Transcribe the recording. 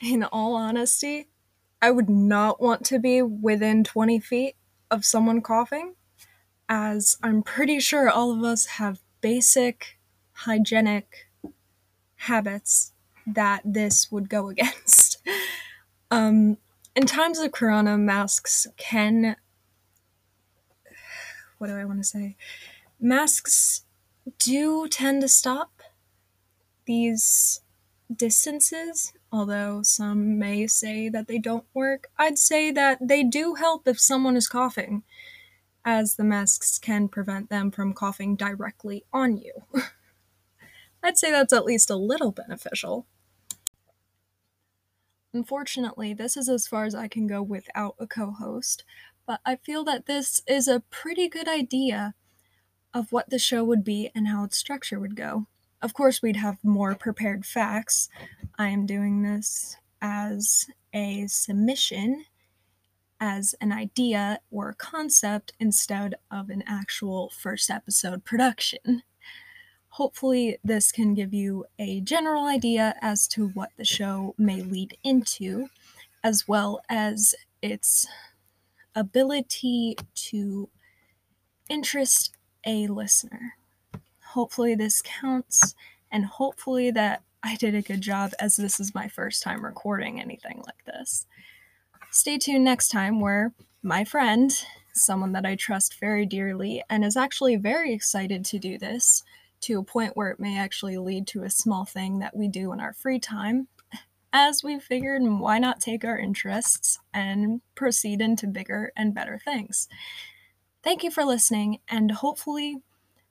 in all honesty, I would not want to be within 20 feet of someone coughing, as I'm pretty sure all of us have basic hygienic habits that this would go against. um, in times of corona, masks can. What do I want to say? Masks do tend to stop these distances, although some may say that they don't work. I'd say that they do help if someone is coughing, as the masks can prevent them from coughing directly on you. I'd say that's at least a little beneficial. Unfortunately, this is as far as I can go without a co host, but I feel that this is a pretty good idea of what the show would be and how its structure would go. Of course, we'd have more prepared facts. I am doing this as a submission, as an idea or concept instead of an actual first episode production. Hopefully, this can give you a general idea as to what the show may lead into, as well as its ability to interest a listener. Hopefully, this counts, and hopefully, that I did a good job as this is my first time recording anything like this. Stay tuned next time, where my friend, someone that I trust very dearly, and is actually very excited to do this to a point where it may actually lead to a small thing that we do in our free time, as we figured why not take our interests and proceed into bigger and better things. Thank you for listening, and hopefully,